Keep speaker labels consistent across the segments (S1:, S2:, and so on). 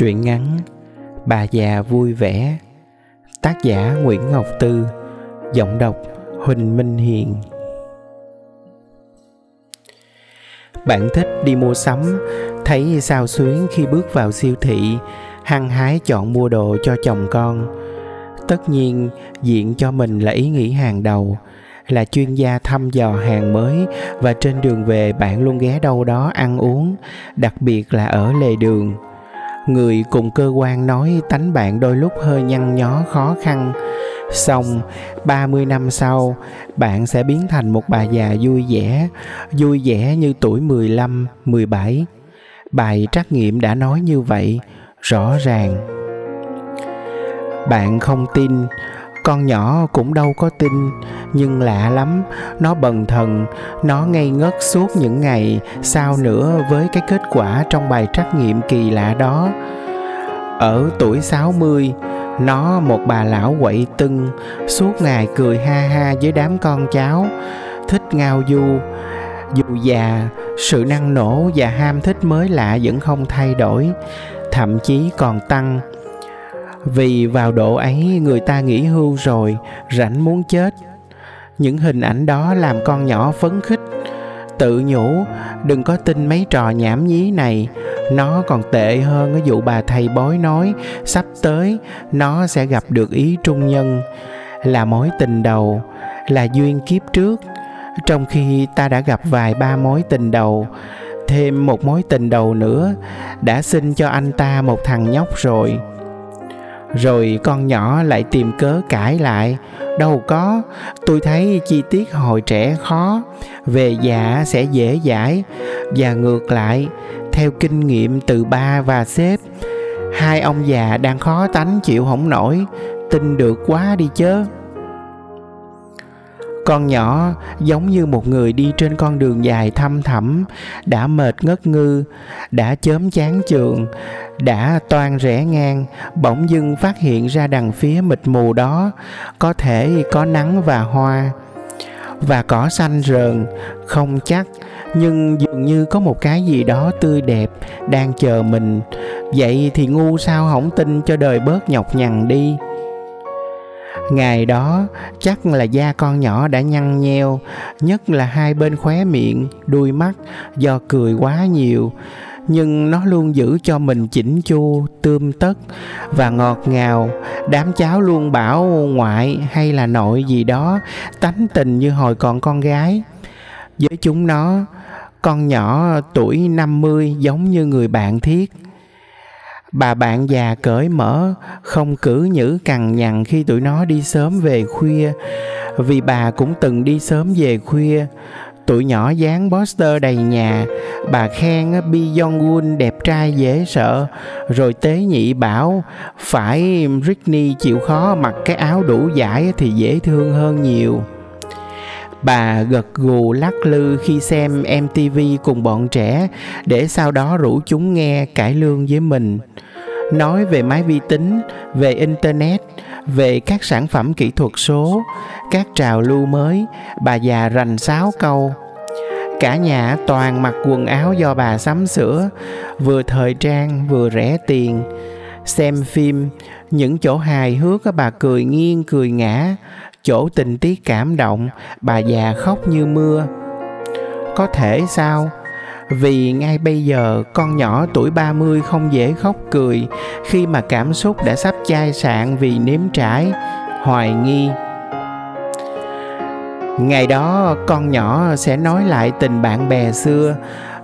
S1: Truyện ngắn Bà già vui vẻ. Tác giả Nguyễn Ngọc Tư. Giọng đọc Huỳnh Minh Hiền. Bạn thích đi mua sắm Thấy sao xuyến khi bước vào siêu thị Hăng hái chọn mua đồ cho chồng con. Tất nhiên diện cho mình là ý nghĩ hàng đầu là chuyên gia thăm dò hàng mới và trên đường về bạn luôn ghé đâu đó ăn uống, đặc biệt là ở lề đường người cùng cơ quan nói tánh bạn đôi lúc hơi nhăn nhó khó khăn. Xong 30 năm sau bạn sẽ biến thành một bà già vui vẻ vui vẻ như tuổi 15, 17 bài trắc nghiệm đã nói như vậy rõ ràng. Bạn không tin con nhỏ cũng đâu có tin nhưng lạ lắm. Nó bần thần, nó ngây ngất suốt những ngày, sao nữa với cái kết quả trong bài trắc nghiệm kỳ lạ đó? Ở tuổi 60 nó một bà lão quậy tưng, suốt ngày cười ha ha với đám con cháu, thích ngao du. Dù già, sự năng nổ và ham thích mới lạ vẫn không thay đổi, thậm chí còn tăng. Vì vào độ ấy người ta nghỉ hưu rồi, rảnh muốn chết những hình ảnh đó làm con nhỏ phấn khích. Tự nhủ, đừng có tin mấy trò nhảm nhí này. Nó còn tệ hơn cái vụ bà thầy bói nói. Sắp tới, nó sẽ gặp được ý trung nhân. Là mối tình đầu, là duyên kiếp trước. Trong khi ta đã gặp vài ba mối tình đầu, thêm một mối tình đầu nữa, đã xin cho anh ta một thằng nhóc rồi rồi con nhỏ lại tìm cớ cãi lại. Đâu có, tôi thấy chi tiết hồi trẻ khó, về già sẽ dễ dãi. Và ngược lại, theo kinh nghiệm từ ba và sếp hai ông già đang khó tánh chịu không nổi. Tin được quá đi chớ con nhỏ giống như một người đi trên con đường dài thăm thẳm, đã mệt ngất ngư, đã chớm chán chường, đã toan rẽ ngang, bỗng dưng phát hiện ra đằng phía mịt mù đó có thể có nắng và hoa và cỏ xanh rờn, không chắc, nhưng dường như có một cái gì đó tươi đẹp đang chờ mình. Vậy thì ngu sao không tin cho đời bớt nhọc nhằn đi ngày đó, chắc là da con nhỏ đã nhăn nheo, nhất là hai bên khóe miệng, đuôi mắt, do cười quá nhiều. Nhưng nó luôn giữ cho mình chỉnh chu, tươm tất và ngọt ngào. Đám cháu luôn bảo ngoại hay là nội gì đó, tánh tình như hồi còn con gái. Với chúng nó, con nhỏ tuổi 50 giống như người bạn thiết bà bạn già cởi mở, không cử nhữ cằn nhằn khi tụi nó đi sớm về khuya. Vì bà cũng từng đi sớm về khuya. Tụi nhỏ dán poster đầy nhà. Bà khen, Bi Jong Un đẹp trai dễ sợ. Rồi tế nhị bảo, phải Britney chịu khó mặc cái áo đủ giải thì dễ thương hơn nhiều bà gật gù lắc lư khi xem MTV cùng bọn trẻ, để sau đó rủ chúng nghe cải lương với mình. Nói về máy vi tính, về internet, về các sản phẩm kỹ thuật số, các trào lưu mới, bà già rành sáu câu. Cả nhà toàn mặc quần áo do bà sắm sửa, vừa thời trang vừa rẻ tiền. Xem phim, những chỗ hài hước bà cười nghiêng cười ngã chỗ tình tiết cảm động bà già khóc như mưa có thể sao vì ngay bây giờ con nhỏ tuổi 30 không dễ khóc cười khi mà cảm xúc đã sắp chai sạn vì nếm trải, hoài nghi. Ngày đó con nhỏ sẽ nói lại tình bạn bè xưa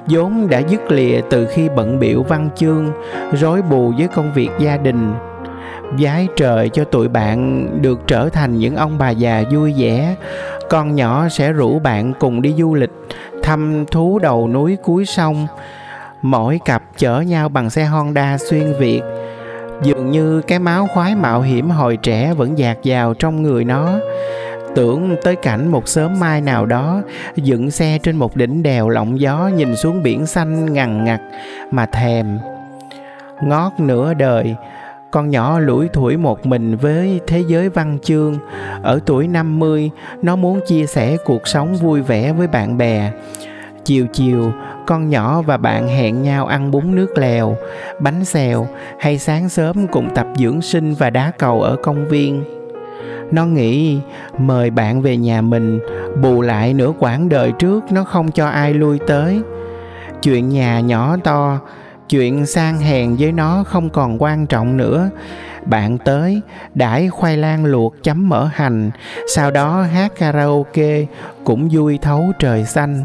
S1: vốn đã dứt lìa từ khi bận biểu văn chương, rối bù với công việc gia đình. Giái trời cho tụi bạn được trở thành những ông bà già vui vẻ, con nhỏ sẽ rủ bạn cùng đi du lịch thăm thú đầu núi cuối sông. Mỗi cặp chở nhau bằng xe honda xuyên việt. Dường như cái máu khoái mạo hiểm hồi trẻ vẫn dạt vào trong người nó. Tưởng tới cảnh một sớm mai nào đó dựng xe trên một đỉnh đèo lộng gió nhìn xuống biển xanh ngằn ngặt mà thèm. Ngót nửa đời con nhỏ lủi thủi một mình với thế giới văn chương. Ở tuổi 50, nó muốn chia sẻ cuộc sống vui vẻ với bạn bè. chiều chiều con nhỏ và bạn hẹn nhau ăn bún nước lèo bánh xèo hay sáng sớm cùng tập dưỡng sinh và đá cầu ở công viên nó nghĩ mời bạn về nhà mình bù lại nửa quãng đời trước nó không cho ai lui tới chuyện nhà nhỏ to chuyện sang hèn với nó không còn quan trọng nữa. Bạn tới, đãi khoai lang luộc chấm mỡ hành, sau đó hát karaoke, cũng vui thấu trời xanh.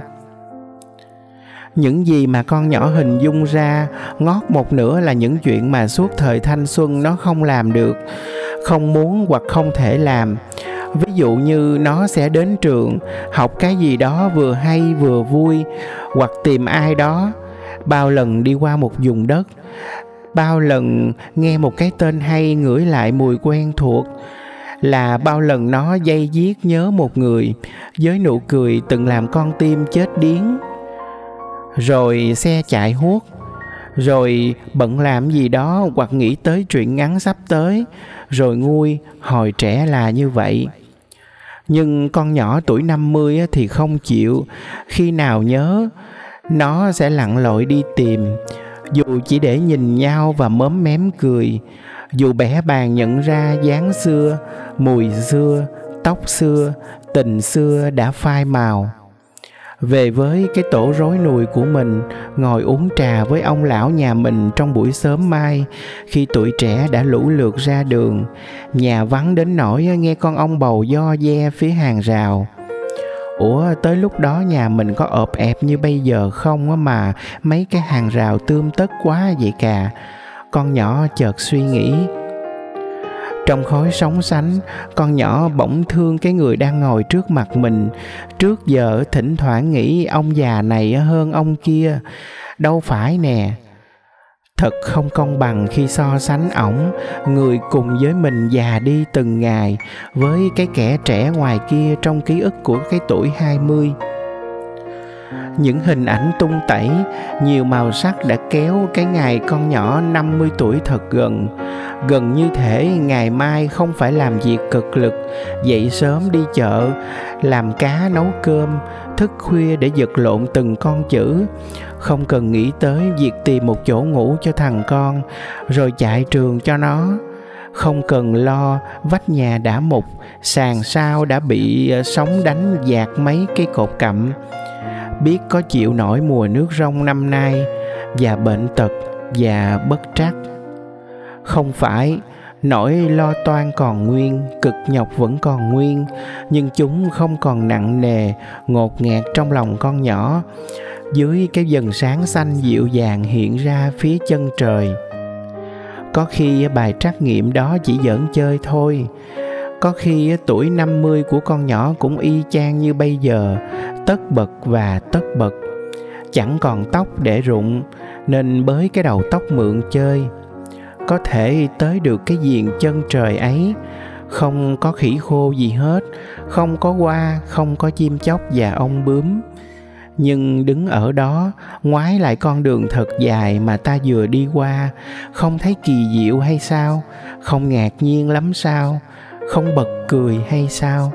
S1: Những gì mà con nhỏ hình dung ra, ngót một nửa là những chuyện mà suốt thời thanh xuân nó không làm được, không muốn hoặc không thể làm. Ví dụ như nó sẽ đến trường, học cái gì đó vừa hay vừa vui, hoặc tìm ai đó bao lần đi qua một vùng đất, bao lần nghe một cái tên hay ngửi lại mùi quen thuộc, là bao lần nó dây giết nhớ một người với nụ cười từng làm con tim chết điếng. Rồi xe chạy huốt, rồi bận làm gì đó hoặc nghĩ tới chuyện ngắn sắp tới, rồi nguôi hồi trẻ là như vậy. Nhưng con nhỏ tuổi 50 thì không chịu, khi nào nhớ nó sẽ lặn lội đi tìm. Dù chỉ để nhìn nhau và mớm mém cười, dù bẻ bàn nhận ra dáng xưa, mùi xưa, tóc xưa, tình xưa đã phai màu. Về với cái tổ rối nùi của mình, ngồi uống trà với ông lão nhà mình trong buổi sớm mai, khi tuổi trẻ đã lũ lượt ra đường, nhà vắng đến nỗi nghe con ông bầu do de phía hàng rào ủa, tới lúc đó nhà mình có ộp ẹp như bây giờ không á mà mấy cái hàng rào tươm tất quá vậy cả con nhỏ chợt suy nghĩ. Trong khói sóng sánh, con nhỏ bỗng thương cái người đang ngồi trước mặt mình. Trước giờ thỉnh thoảng nghĩ ông già này hơn ông kia. Đâu phải nè thật không công bằng khi so sánh ổng. Người cùng với mình già đi từng ngày, với cái kẻ trẻ ngoài kia trong ký ức của cái tuổi 20 những hình ảnh tung tẩy, nhiều màu sắc đã kéo cái ngày con nhỏ 50 tuổi thật gần. Gần như thể ngày mai không phải làm việc cực lực, dậy sớm đi chợ, làm cá nấu cơm thức khuya để giật lộn từng con chữ. Không cần nghĩ tới việc tìm một chỗ ngủ cho thằng con, rồi chạy trường cho nó. Không cần lo, vách nhà đã mục, sàn sao đã bị ờ, sóng đánh dạt mấy cái cột cặm. Biết có chịu nổi mùa nước rong năm nay, và bệnh tật, và bất trắc. Không phải nỗi lo toan còn nguyên, cực nhọc vẫn còn nguyên, nhưng chúng không còn nặng nề, ngột ngạt trong lòng con nhỏ. Dưới cái dần sáng xanh dịu dàng hiện ra phía chân trời. Có khi bài trắc nghiệm đó chỉ giỡn chơi thôi. Có khi tuổi 50 của con nhỏ cũng y chang như bây giờ, tất bật và tất bật. Chẳng còn tóc để rụng, nên bới cái đầu tóc mượn chơi có thể tới được cái diện chân trời ấy. Không có khỉ khô gì hết, không có hoa, không có chim chóc và ong bướm. Nhưng đứng ở đó, ngoái lại con đường thật dài mà ta vừa đi qua, không thấy kỳ diệu hay sao? Không ngạc nhiên lắm sao? Không bật cười hay sao?